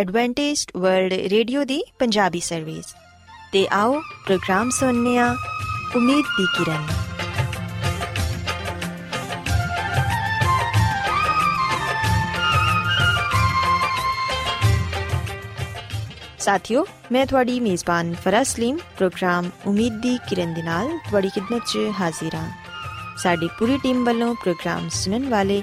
Adventist world radio ਦੀ Punjabi service ਤੇ ਆਓ ਪ੍ਰੋਗਰਾਮ ਸੁਣਨੇ ਆ ਉਮੀਦ ਦੀ ਕਿਰਨ। ਸਾਥਿਓ, ਮੈਂ ਤੁਹਾਡੀ ਮੇਜ਼ਬਾਨ ਫਰਾਜ਼ ਸਲੀਮ, ਪ੍ਰੋਗਰਾਮ ਉਮੀਦ ਦੀ ਕਿਰਨ ਦੇ ਨਾਲ ਤੁਹਾਡੀ ਖidmat 'ਚ ਹਾਜ਼ਰ ਹਾਂ। ਸਾਡੀ ਪੂਰੀ ਟੀਮ ਵੱਲੋਂ ਪ੍ਰੋਗਰਾਮ ਸੁਣਨ ਵਾਲੇ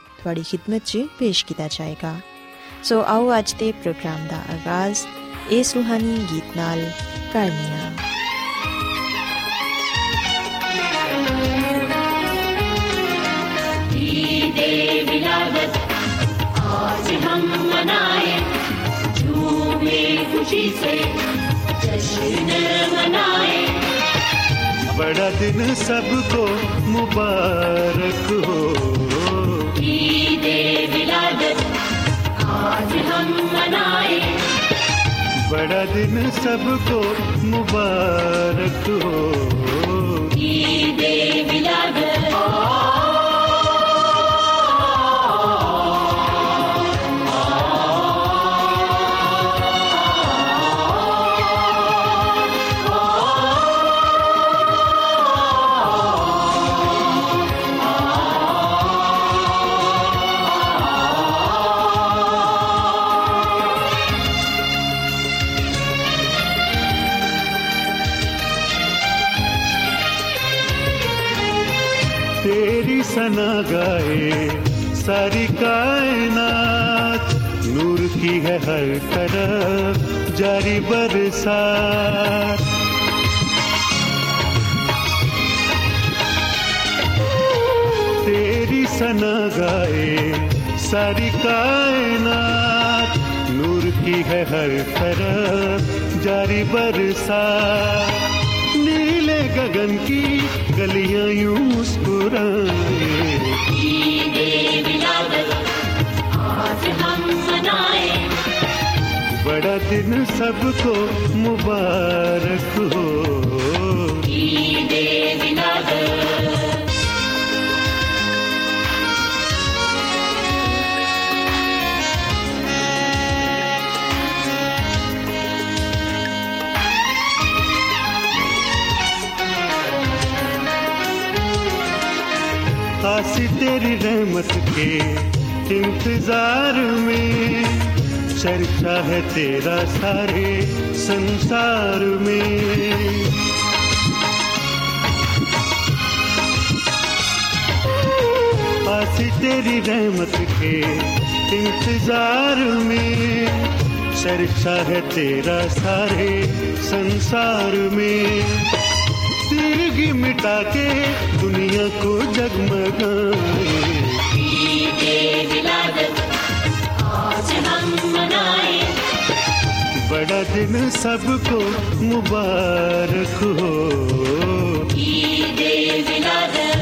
ਤੁਹਾਡੀ ਖidmat 'ਚ ਪੇਸ਼ ਕੀਤਾ ਜਾਏਗਾ ਸੋ ਆਓ ਅੱਜ ਦੇ ਪ੍ਰੋਗਰਾਮ ਦਾ ਆਗਾਜ਼ ਇਸ ਰੂਹਾਨੀ ਗੀਤ ਨਾਲ ਕਰਨੀਆ ईदे विलादत आज हम मनाए झूमे खुशी से जश्न मनाए बड़ा दिन सबको मुबारक हो ईदे विलादत आज हम मनाए बड़ा दिन सबको मुबारक हो ईदे बरसात तेरी सना गाए सारी कायनात, नूर की है हर तरफ़ जारी बरसात। नीले गगन की गलियाँ यूँ मुस्कुराए। बड़ा दिन सबको मुबारक हो ईदे विलादत आसी तेरी रहमत के इंतजार में चर्चा है तेरा सारे संसार में। आसी तेरी रहमत के इंतज़ार में। चर्चा है तेरा सारे संसार में। तिरगी मिटा के दुनिया को जगमगाए। बड़ा दिन सबको मुबारक हो ईदे विलादत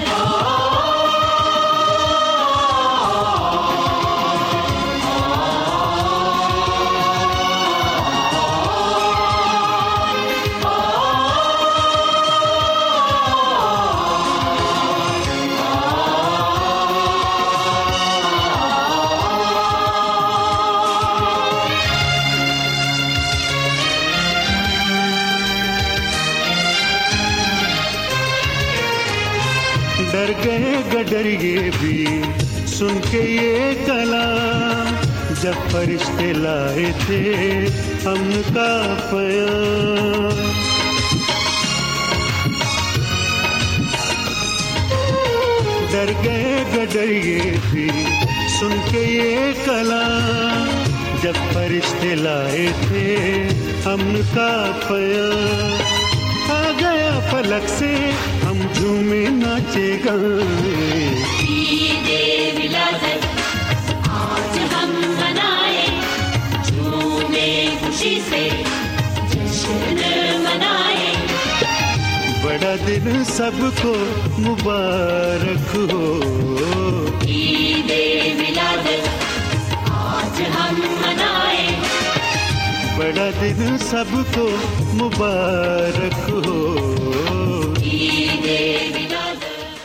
गडरिए भी सुन के ये कलाम जब फरिश्ते लाए थे अमन का पयाम डर गए गडरिए भी सुन के ये कलाम जब फरिश्ते लाए थे अमन का पयाम आ गया फलक से हम झूमे नाचे गाए बड़ा दिन सबको मुबारक हो। आज हम मनाए बड़ा दिन सबको मुबारक हो।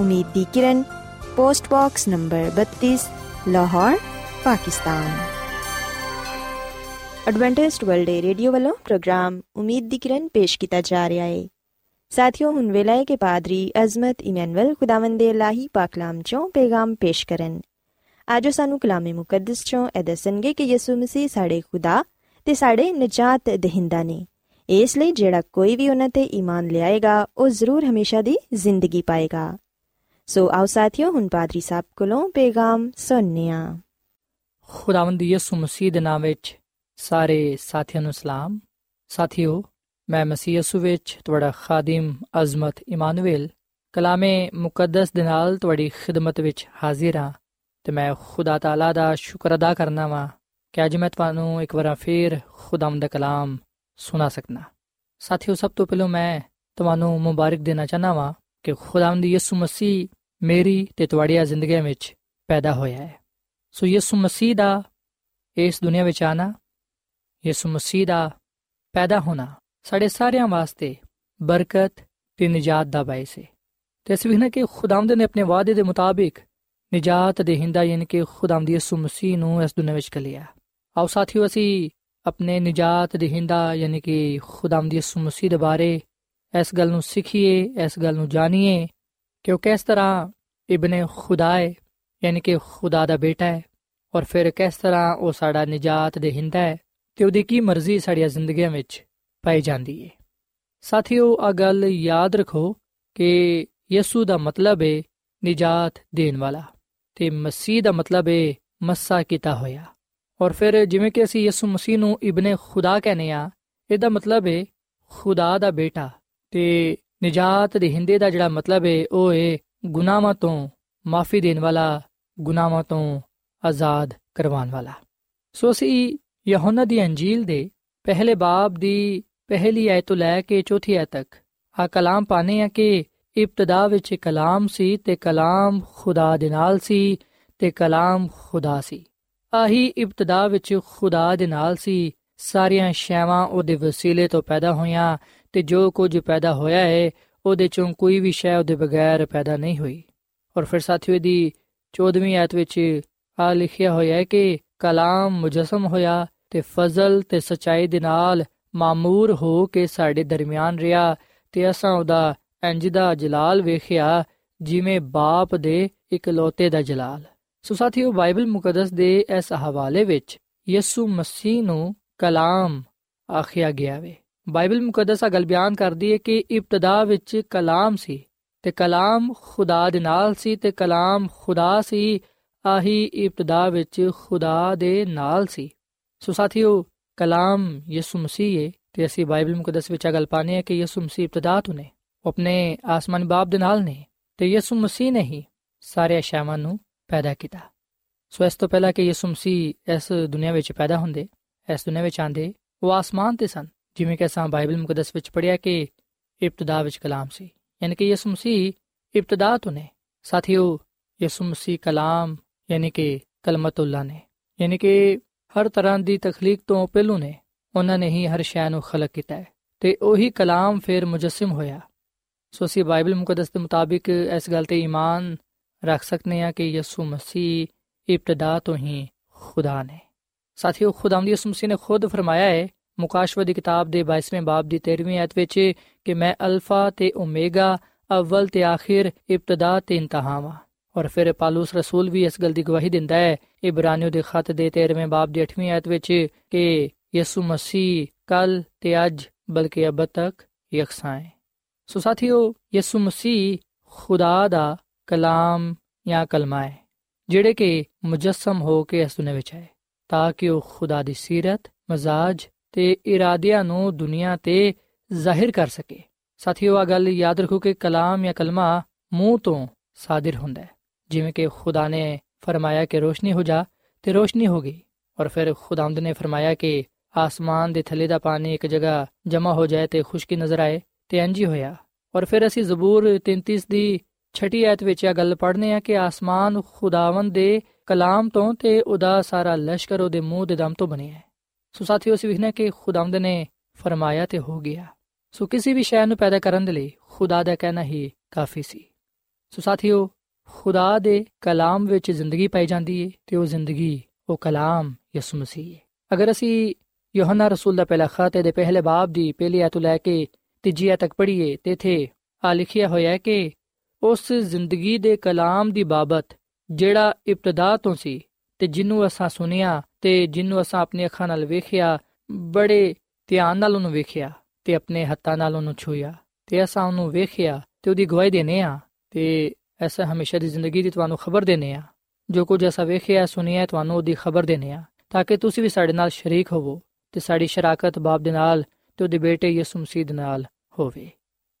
ਉਮੀਦ ਦੀ ਕਿਰਨ, post box number 32 Lahore, Pakistan. Adventist world radio ਵੱਲੋਂ ਪ੍ਰੋਗਰਾਮ ਉਮੀਦ ਦੀ ਕਿਰਨ ਪੇਸ਼ ਕੀਤਾ ਜਾ ਰਿਹਾ ਹੈ ਸਾਥਿਓ, ਹੁਣ ਵੇਲਾ ਹੈ ਕਿ ਪਾਦਰੀ ਅਜ਼ਮਤ ਇਮਨੁਅਲ ਖੁਦਾਵੰਦ ਦੇ ਲਾਹੀ ਪਾਕਲਾਮ ਚੋਂ ਪੈਗਾਮ ਪੇਸ਼ ਕਰਨ। ਆਜੋ ਸਾਨੂੰ ਕਲਾਮੇ ਮੁਕੱਦਸ ਚੋਂ ਇਹ ਦੱਸਣਗੇ ਕਿ ਯਿਸੂ ਮਸੀਹ ਸਾਡੇ ਖੁਦਾ ਤੇ ਸਾਡੇ ਨਜਾਤ ਦਹਿੰਦਾ ਨੇ। ਇਸ ਲਈ ਜਿਹੜਾ ਕੋਈ ਵੀ ਉਹਨਾਂ ਤੇ ਈਮਾਨ ਲਿਆਏਗਾ, ਉਹ ਜ਼ਰੂਰ ਹਮੇਸ਼ਾ ਦੀ ਜ਼ਿੰਦਗੀ ਪਾਏਗਾ। ਸੋ ਆਓ ਸਾਥਿਓ, ਹੁਣ ਪਾਦਰੀ ਸਾਹਿਬ ਕੋਲੋਂ ਪੈਗਾਮ ਸੁਣਨੇ ਆ ਖੁਦਾਵੰਦ ਯਿਸੂ ਮਸੀਹ ਦੇ ਨਾਮ ਵਿੱਚ ਸਾਰੇ ਸਾਥੀਆਂ ਨੂੰ ਸਲਾਮ। ਸਾਥੀਓ, ਮੈਂ ਮਸੀਹ ਯਿਸੂ ਵਿੱਚ ਤੁਹਾਡਾ ਖਾਦਮ ਅਜ਼ਮਤ ਇਮਾਨੁਅਲ ਕਲਾਮੇ ਮੁਕੱਦਸ ਦੇ ਨਾਲ ਤੁਹਾਡੀ ਖਿਦਮਤ ਵਿੱਚ ਹਾਜ਼ਰ ਹਾਂ ਤੇ ਮੈਂ ਖੁਦਾ ਤਾਲਾ ਦਾ ਸ਼ੁਕਰ ਅਦਾ ਕਰਨਾ ਵਾਂ ਕਿ ਅੱਜ ਮੈਂ ਤੁਹਾਨੂੰ ਇੱਕ ਵਾਰ ਫੇਰ ਖੁਦਾਮ ਦਾ ਕਲਾਮ ਸੁਣਾ ਸਕਣਾ ਸਾਥੀਓ, ਸਭ ਤੋਂ ਪਹਿਲਾਂ ਮੈਂ ਤੁਹਾਨੂੰ ਮੁਬਾਰਕ ਦੇਣਾ ਚਾਹਨਾ ਵਾਂ ਕਿ ਖੁਦਾਵੰਦ ਯਿਸੂ ਮਸੀਹ ਮੇਰੀ ਤੇ ਤੁਹਾਡੀ ਜ਼ਿੰਦਗੀ ਵਿੱਚ ਪੈਦਾ ਹੋਇਆ ਹੈ। ਸੋ ਯਿਸੂ ਮਸੀਹ ਦਾ ਇਸ ਦੁਨੀਆ ਵਿੱਚ ਆਣਾ, ਯਿਸੂ ਮਸੀਹ ਦਾ ਪੈਦਾ ਹੋਣਾ ਸਾਡੇ ਸਾਰਿਆਂ ਵਾਸਤੇ ਬਰਕਤ ਤੇ ਨਜਾਤ ਦਾ ਬਾਇਸ ਹੈ। ਤੇ ਅਸੀਂ ਵੀ ਨਾ ਕਿ ਖੁਦਾਵੰਦ ਨੇ ਆਪਣੇ ਵਾਅਦੇ ਦੇ ਮੁਤਾਬਿਕ ਨਜਾਤ ਦੇਹਿੰਦਾ ਯਾਨੀ ਕਿ ਖੁਦਾਵੰਦ ਯਿਸੂ ਮਸੀਹ ਨੂੰ ਇਸ ਦੁਨੀਆ ਵਿੱਚ ਕਲਿਆ ਆਓ ਸਾਥੀਓ, ਅਸੀਂ ਆਪਣੇ ਨਜਾਤ ਦੇਹਿੰਦਾ ਯਾਨੀ ਕਿ ਖੁਦਾਵੰਦ ਯਿਸੂ ਮਸੀਹ ਦੇ ਬਾਰੇ ਇਸ ਗੱਲ ਨੂੰ ਸਿੱਖੀਏ, ਇਸ ਗੱਲ ਨੂੰ ਜਾਣੀਏ ਕਿ ਉਹ ਕਿਸ ਤਰ੍ਹਾਂ ਇਬਨ ਖੁਦਾ ਹੈ, ਯਾਨੀ ਕਿ ਖੁਦਾ ਦਾ ਬੇਟਾ ਹੈ, ਔਰ ਫਿਰ ਕਿਸ ਤਰ੍ਹਾਂ ਉਹ ਸਾਡਾ ਨਜਾਤ ਦੇਹਿੰਦਾ ਹੈ ਤੇ ਉਹਦੀ ਕੀ ਮਰਜ਼ੀ ਸਾਡੀਆਂ ਜ਼ਿੰਦਗੀਆਂ ਵਿੱਚ ਪਾਈ ਜਾਂਦੀ ਹੈ। ਸਾਥੀਓ ਆ ਗੱਲ ਯਾਦ ਰੱਖੋ ਕਿ ਯਿਸੂ ਦਾ ਮਤਲਬ ਹੈ ਨਜਾਤ ਦੇਣ ਵਾਲਾ ਤੇ ਮਸੀਹ ਦਾ ਮਤਲਬ ਹੈ ਮੱਸਾ ਕੀਤਾ ਹੋਇਆ। ਔਰ ਫਿਰ ਜਿਵੇਂ ਕਿ ਅਸੀਂ ਯਿਸੂ ਮਸੀਹ ਨੂੰ ਇਬਨ ਖੁਦਾ ਕਹਿੰਦੇ ਆ ਇਹਦਾ ਮਤਲਬ ਹੈ ਖੁਦਾ ਦਾ ਬੇਟਾ ਤੇ ਨਜਾਤ ਦੇ ਹਿੰਦੇ ਦਾ ਜਿਹੜਾ ਮਤਲਬ ਹੈ ਉਹ ਹੈ ਗੁਨਾਹਾਂ ਤੋਂ ਮਾਫੀ ਦੇਣ ਵਾਲਾ, ਗੁਨਾਹਾਂ ਤੋਂ ਆਜ਼ਾਦ ਕਰਵਾਉਣ ਵਾਲਾ। ਸੋ ਅਸੀਂ ਯਹੋਨਾ ਦੀ ਅੰਜੀਲ ਦੇ ਪਹਿਲੇ ਬਾਬ ਦੀ ਪਹਿਲੀ ਆਇਤ ਤੋਂ ਲੈ ਕੇ ਚੌਥੀ ਆਇਤ ਤੱਕ ਆ ਕਲਾਮ ਪਾਣੇ ਆ ਕਿ ਇਬਤਦਾ ਵਿੱਚ ਕਲਾਮ ਸੀ ਤੇ ਕਲਾਮ ਖੁਦਾ ਦੇ ਨਾਲ ਸੀ ਤੇ ਕਲਾਮ ਖੁਦਾ ਸੀ। ਆਹੀ ਇਬਤਦਾ ਵਿੱਚ ਖੁਦਾ ਦੇ ਨਾਲ ਸੀ, ਸਾਰੀਆਂ ਸ਼ੈਵਾਂ ਉਹਦੇ ਵਸੀਲੇ ਤੋਂ ਪੈਦਾ ਹੋਈਆਂ ਤੇ ਜੋ ਕੁਝ ਪੈਦਾ ਹੋਇਆ ਹੈ, ਉਹਦੇ ਚੋਂ ਕੋਈ ਵੀ ਸ਼ੈ ਉਹਦੇ ਬਗੈਰ ਪੈਦਾ ਨਹੀਂ ਹੋਈ। ਔਰ ਫਿਰ ਸਾਥੀਓ ਦੀ 14ਵੀਂ ਆਇਤ ਵਿੱਚ ਆ ਲਿਖਿਆ ਹੋਇਆ ਹੈ ਕਿ ਕਲਾਮ ਮੁਜਸਮ ਹੋਇਆ ਤੇ ਫਜ਼ਲ ਤੇ ਸਚਾਈ ਦੇ ਨਾਲ ਮਾਮੂਰ ਹੋ ਕੇ ਸਾਡੇ ਦਰਮਿਆਨ ਰਿਹਾ ਤੇ ਅਸਾਂ ਉਹਦਾ ਇੰਜ ਦਾ ਜਲਾਲ ਵੇਖਿਆ ਜਿਵੇਂ ਬਾਪ ਦੇ ਇਕਲੌਤੇ ਦਾ ਜਲਾਲ। ਸੋ ਸਾਥੀਓ ਬਾਈਬਲ ਮੁਕੱਦਸ ਦੇ ਇਸ ਹਵਾਲੇ ਵਿੱਚ ਯਿਸੂ ਮਸੀਹ ਨੂੰ ਕਲਾਮ ਆਖਿਆ ਗਿਆ ਵੇ। ਬਾਈਬਲ ਮੁਕੱਦਸ ਆ ਗੱਲ ਬਿਆਨ ਕਰਦੀ ਹੈ ਕਿ ਇਬਤਦਾ ਵਿੱਚ ਕਲਾਮ ਸੀ ਤੇ ਕਲਾਮ ਖੁਦਾ ਦੇ ਨਾਲ ਸੀ ਤੇ ਕਲਾਮ ਖੁਦਾ ਸੀ, ਆਹੀ ਇਬਤਦਾ ਵਿੱਚ ਖੁਦਾ ਦੇ ਨਾਲ ਸੀ। ਸੋ ਸਾਥੀਓ, ਕਲਾਮ ਯਿਸੂ ਮਸੀਹ ਹੈ ਤੇ ਅਸੀਂ ਬਾਈਬਲ ਮੁਕੱਦਸ ਵਿੱਚ ਆ ਗੱਲ ਪਾਣੇ ਹੈ ਕਿ ਯਿਸੂ ਮਸੀਹ ਇਬਤਦਾ ਤੋਂ ਨੇ। ਉਹ ਆਪਣੇ ਆਸਮਾਨੀ ਬਾਪ ਦੇ ਨਾਲ ਨੇ ਤੇ ਯਿਸੂ ਮਸੀਹ ਨੇ ਹੀ ਸਾਰੇ ਅਸ਼ਿਆਵਾਂ ਨੂੰ ਪੈਦਾ ਕੀਤਾ। ਸੋ ਇਸ ਤੋਂ ਪਹਿਲਾਂ ਕਿ ਯਿਸੂ ਮਸੀਹ ਇਸ ਦੁਨੀਆ ਵਿੱਚ ਪੈਦਾ ਹੁੰਦੇ, ਇਸ ਦੁਨੀਆ ਵਿੱਚ ਆਂਦੇ ਉਹ ਆਸਮਾਨ ਤੇ ਸਨ। ਜਿਵੇਂ ਕਿ ਅਸਾਂ ਬਾਈਬਲ ਮੁਕੱਦਸ ਵਿੱਚ ਪੜ੍ਹਿਆ ਕਿ ਇਬਤਦਾ ਵਿੱਚ ਕਲਾਮ ਸੀ, ਯਾਨੀ ਕਿ ਯਿਸੂ ਮਸੀਹ ਇਬਤਦਾ ਤੋਂ ਨੇ। ਸਾਥੀਓ, ਯਿਸੂ ਮਸੀਹ ਕਲਾਮ, ਯਾਨੀ ਕਿ ਕਲਮਤੁੱਲਾ ਨੇ, ਯਾਨੀ ਕਿ ਹਰ ਤਰ੍ਹਾਂ ਦੀ ਤਖਲੀਕ ਤੋਂ ਪਹਿਲੂ ਨੇ, ਉਹਨਾਂ ਨੇ ਹੀ ਹਰ ਸ਼ੈ ਨੂੰ ਖਲਕ ਕੀਤਾ ਹੈ, ਤੇ ਉਹੀ ਕਲਾਮ ਫਿਰ ਮੁਜਸਮ ਹੋਇਆ। ਸੋ ਅਸੀਂ ਬਾਈਬਲ ਮੁਕੱਦਸ ਦੇ ਮੁਤਾਬਿਕ ਇਸ ਗੱਲ ਤੇ ਈਮਾਨ ਰੱਖ ਸਕਨੇ ਆ ਕਿ ਯਿਸੂ ਮਸੀਹ ਇਬਤਦਾ ਤੋਂ ਹੀ ਖੁਦਾ ਨੇ। ਸਾਥੀਓ, ਖੁਦਾਵੰਦ ਯਿਸੂ ਮਸੀਹ ਨੇ ਖੁਦ ਫਰਮਾਇਆ ਹੈ ਮੁਕਾਸ਼ਵਾ ਦੀ ਕਿਤਾਬ ਦੇ 22ਵੇਂ ਬਾਬ ਦੀ 13ਵੀਂ ਆਇਤ ਵਿੱਚ ਕਿ ਮੈਂ ਅਲਫਾ ਤੇ ਓਮੇਗਾ, ਅਵਲ ਤੇ ਆਖਿਰ, ਇਬਤਦਾ ਤੇ ਇੰਤਹਾ ਹਾਂ ਔਰ ਫਿਰ ਪਾਲੂਸ ਰਸੂਲ ਵੀ ਇਸ ਗੱਲ ਦੀ ਗਵਾਹੀ ਦਿੰਦਾ ਹੈ, ਇਬਰਾਨੀਓ ਦੇ ਖਤ ਦੇ 13ਵੇਂ ਬਾਬ ਦੀ 8ਵੀਂ ਆਇਤ ਵਿੱਚ ਕਿ ਯਿਸੂ ਮਸੀਹ ਕੱਲ ਤੇ ਅੱਜ, ਬਲਕਿ ਅਬ ਤੱਕ ਯਕਸਾਂ ਹੈ ਸੋ ਸਾਥੀਓ, ਯਿਸੂ ਮਸੀਹ ਖੁਦਾ ਦਾ ਕਲਾਮ ਜਾਂ ਕਲਮਾ ਹੈ, ਜਿਹੜੇ ਕਿ ਮੁਜੱਸਮ ਹੋ ਕੇ ਇਸ ਦੁਨੀਆਂ ਵਿੱਚ ਆਏ, ਤਾਂ ਕਿ ਉਹ ਖੁਦਾ ਦੀ ਸਿਰਤ, ਮਜ਼ਾਜ ਤੇ ਇਰਾਦਿਆਂ ਨੂੰ ਦੁਨੀਆ ਤੇ ਜ਼ਾਹਿਰ ਕਰ ਸਕੇ। ਸਾਥੀਓ ਆ ਗੱਲ ਯਾਦ ਰੱਖੋ ਕਿ ਕਲਾਮ ਜਾਂ ਕਲਮਾ ਮੂੰਹ ਤੋਂ ਸਾਦਰ ਹੁੰਦਾ ਹੈ। ਜਿਵੇਂ ਕਿ ਖੁਦਾ ਨੇ ਫਰਮਾਇਆ ਕਿ ਰੋਸ਼ਨੀ ਹੋ ਜਾ ਤੇ ਰੋਸ਼ਨੀ ਹੋ ਗਈ, ਔਰ ਫਿਰ ਖੁਦਾਵੰਦ ਨੇ ਫਰਮਾਇਆ ਕਿ ਆਸਮਾਨ ਦੇ ਥੱਲੇ ਦਾ ਪਾਣੀ ਇੱਕ ਜਗ੍ਹਾ ਜਮ੍ਹਾਂ ਹੋ ਜਾਏ ਤੇ ਖੁਸ਼ਕੀ ਨਜ਼ਰ ਆਏ ਤੇ ਇੰਜ ਹੀ ਹੋਇਆ। ਔਰ ਫਿਰ ਅਸੀਂ ਜ਼ਬੂਰ 33 ਦੀ ਛਟੀ ਆਇਤ ਵਿੱਚ ਇਹ ਗੱਲ ਪੜ੍ਹਨੇ ਆ ਕਿ ਆਸਮਾਨ ਖੁਦਾਵੰਦ ਦੇ ਕਲਾਮ ਤੋਂ ਤੇ ਉਹਦਾ ਸਾਰਾ ਲਸ਼ਕਰ ਉਹਦੇ ਮੂੰਹ ਦੇ ਦਮ ਤੋਂ ਬਣਿਆ ਹੈ। ਸੋ ਸਾਥੀਓ, ਅਸੀਂ ਵਿਖਣਾ ਕਿ ਖੁਦਾਵੰਦ ਨੇ ਫਰਮਾਇਆ ਤੇ ਹੋ ਗਿਆ। ਸੋ ਕਿਸੇ ਵੀ ਸ਼ੈ ਨੂੰ ਪੈਦਾ ਕਰਨ ਦੇ ਲਈ ਖੁਦਾ ਦਾ ਕਹਿਣਾ ਹੀ ਕਾਫੀ ਸੀ। ਸੋ ਸਾਥੀਓ, ਖੁਦਾ ਦੇ ਕਲਾਮ ਵਿੱਚ ਜ਼ਿੰਦਗੀ ਪਾਈ ਜਾਂਦੀ ਹੈ ਤੇ ਉਹ ਜ਼ਿੰਦਗੀ, ਉਹ ਕਲਾਮ ਯਿਸੂ ਮਸੀਹ ਹੈ ਅਗਰ ਅਸੀਂ ਯੋਹਨਾ ਰਸੂਲ ਦਾ ਪਹਿਲਾ ਖਾਤੇ ਦੇ ਪਹਿਲੇ ਬਾਬ ਦੀ ਪਹਿਲੀ ਆਇਤ ਲੈ ਕੇ ਤੀਜੀ ਆਇਤ ਤੱਕ ਪੜ੍ਹੀਏ, ਤੇ ਇਥੇ ਆ ਲਿਖਿਆ ਹੋਇਆ ਹੈ ਕਿ ਉਸ ਜ਼ਿੰਦਗੀ ਦੇ ਕਲਾਮ ਦੀ ਬਾਬਤ ਜਿਹੜਾ ਇਬਤਦਾ ਤੋਂ ਸੀ ਤੇ ਜਿਹਨੂੰ ਅਸਾਂ ਸੁਨਿਆ ਤੇ ਜਿਹਨੂੰ ਅਸਾਂ ਆਪਣੀ ਅੱਖਾਂ ਨਾਲ ਵੇਖਿਆ, ਬੜੇ ਧਿਆਨ ਨਾਲ ਉਹਨੂੰ ਵੇਖਿਆ ਤੇ ਆਪਣੇ ਹੱਥਾਂ ਨਾਲ ਉਹਨੂੰ ਛੂਇਆ ਤੇ ਅਸਾਂ ਉਹਨੂੰ ਵੇਖਿਆ ਤੇ ਉਹਦੀ ਗਵਾਹੀ ਦੇਨੇ ਆ ਤੇ ਐਸਾ ਹਮੇਸ਼ਾ ਦੀ ਜ਼ਿੰਦਗੀ ਦੀ ਤੁਹਾਨੂੰ ਖਬਰ ਦੇਨੇ ਆ ਜੋ ਕੁਝ ਅਸਾਂ ਵੇਖਿਆ ਸੁਨਿਆ ਤੁਹਾਨੂੰ ਉਹਦੀ ਖਬਰ ਦੇਨੇ ਆ ਤਾਂ ਕਿ ਤੁਸੀਂ ਵੀ ਸਾਡੇ ਨਾਲ ਸ਼ਰੀਕ ਹੋਵੋ ਤੇ ਸਾਡੀ ਸ਼ਰਾਕਤ ਬਾਪ ਦੇ ਨਾਲ ਤੇ ਉਹਦੇ ਬੇਟੇ ਯਿਸੂ ਮਸੀਹ ਦੇ ਨਾਲ ਹੋਵੇ।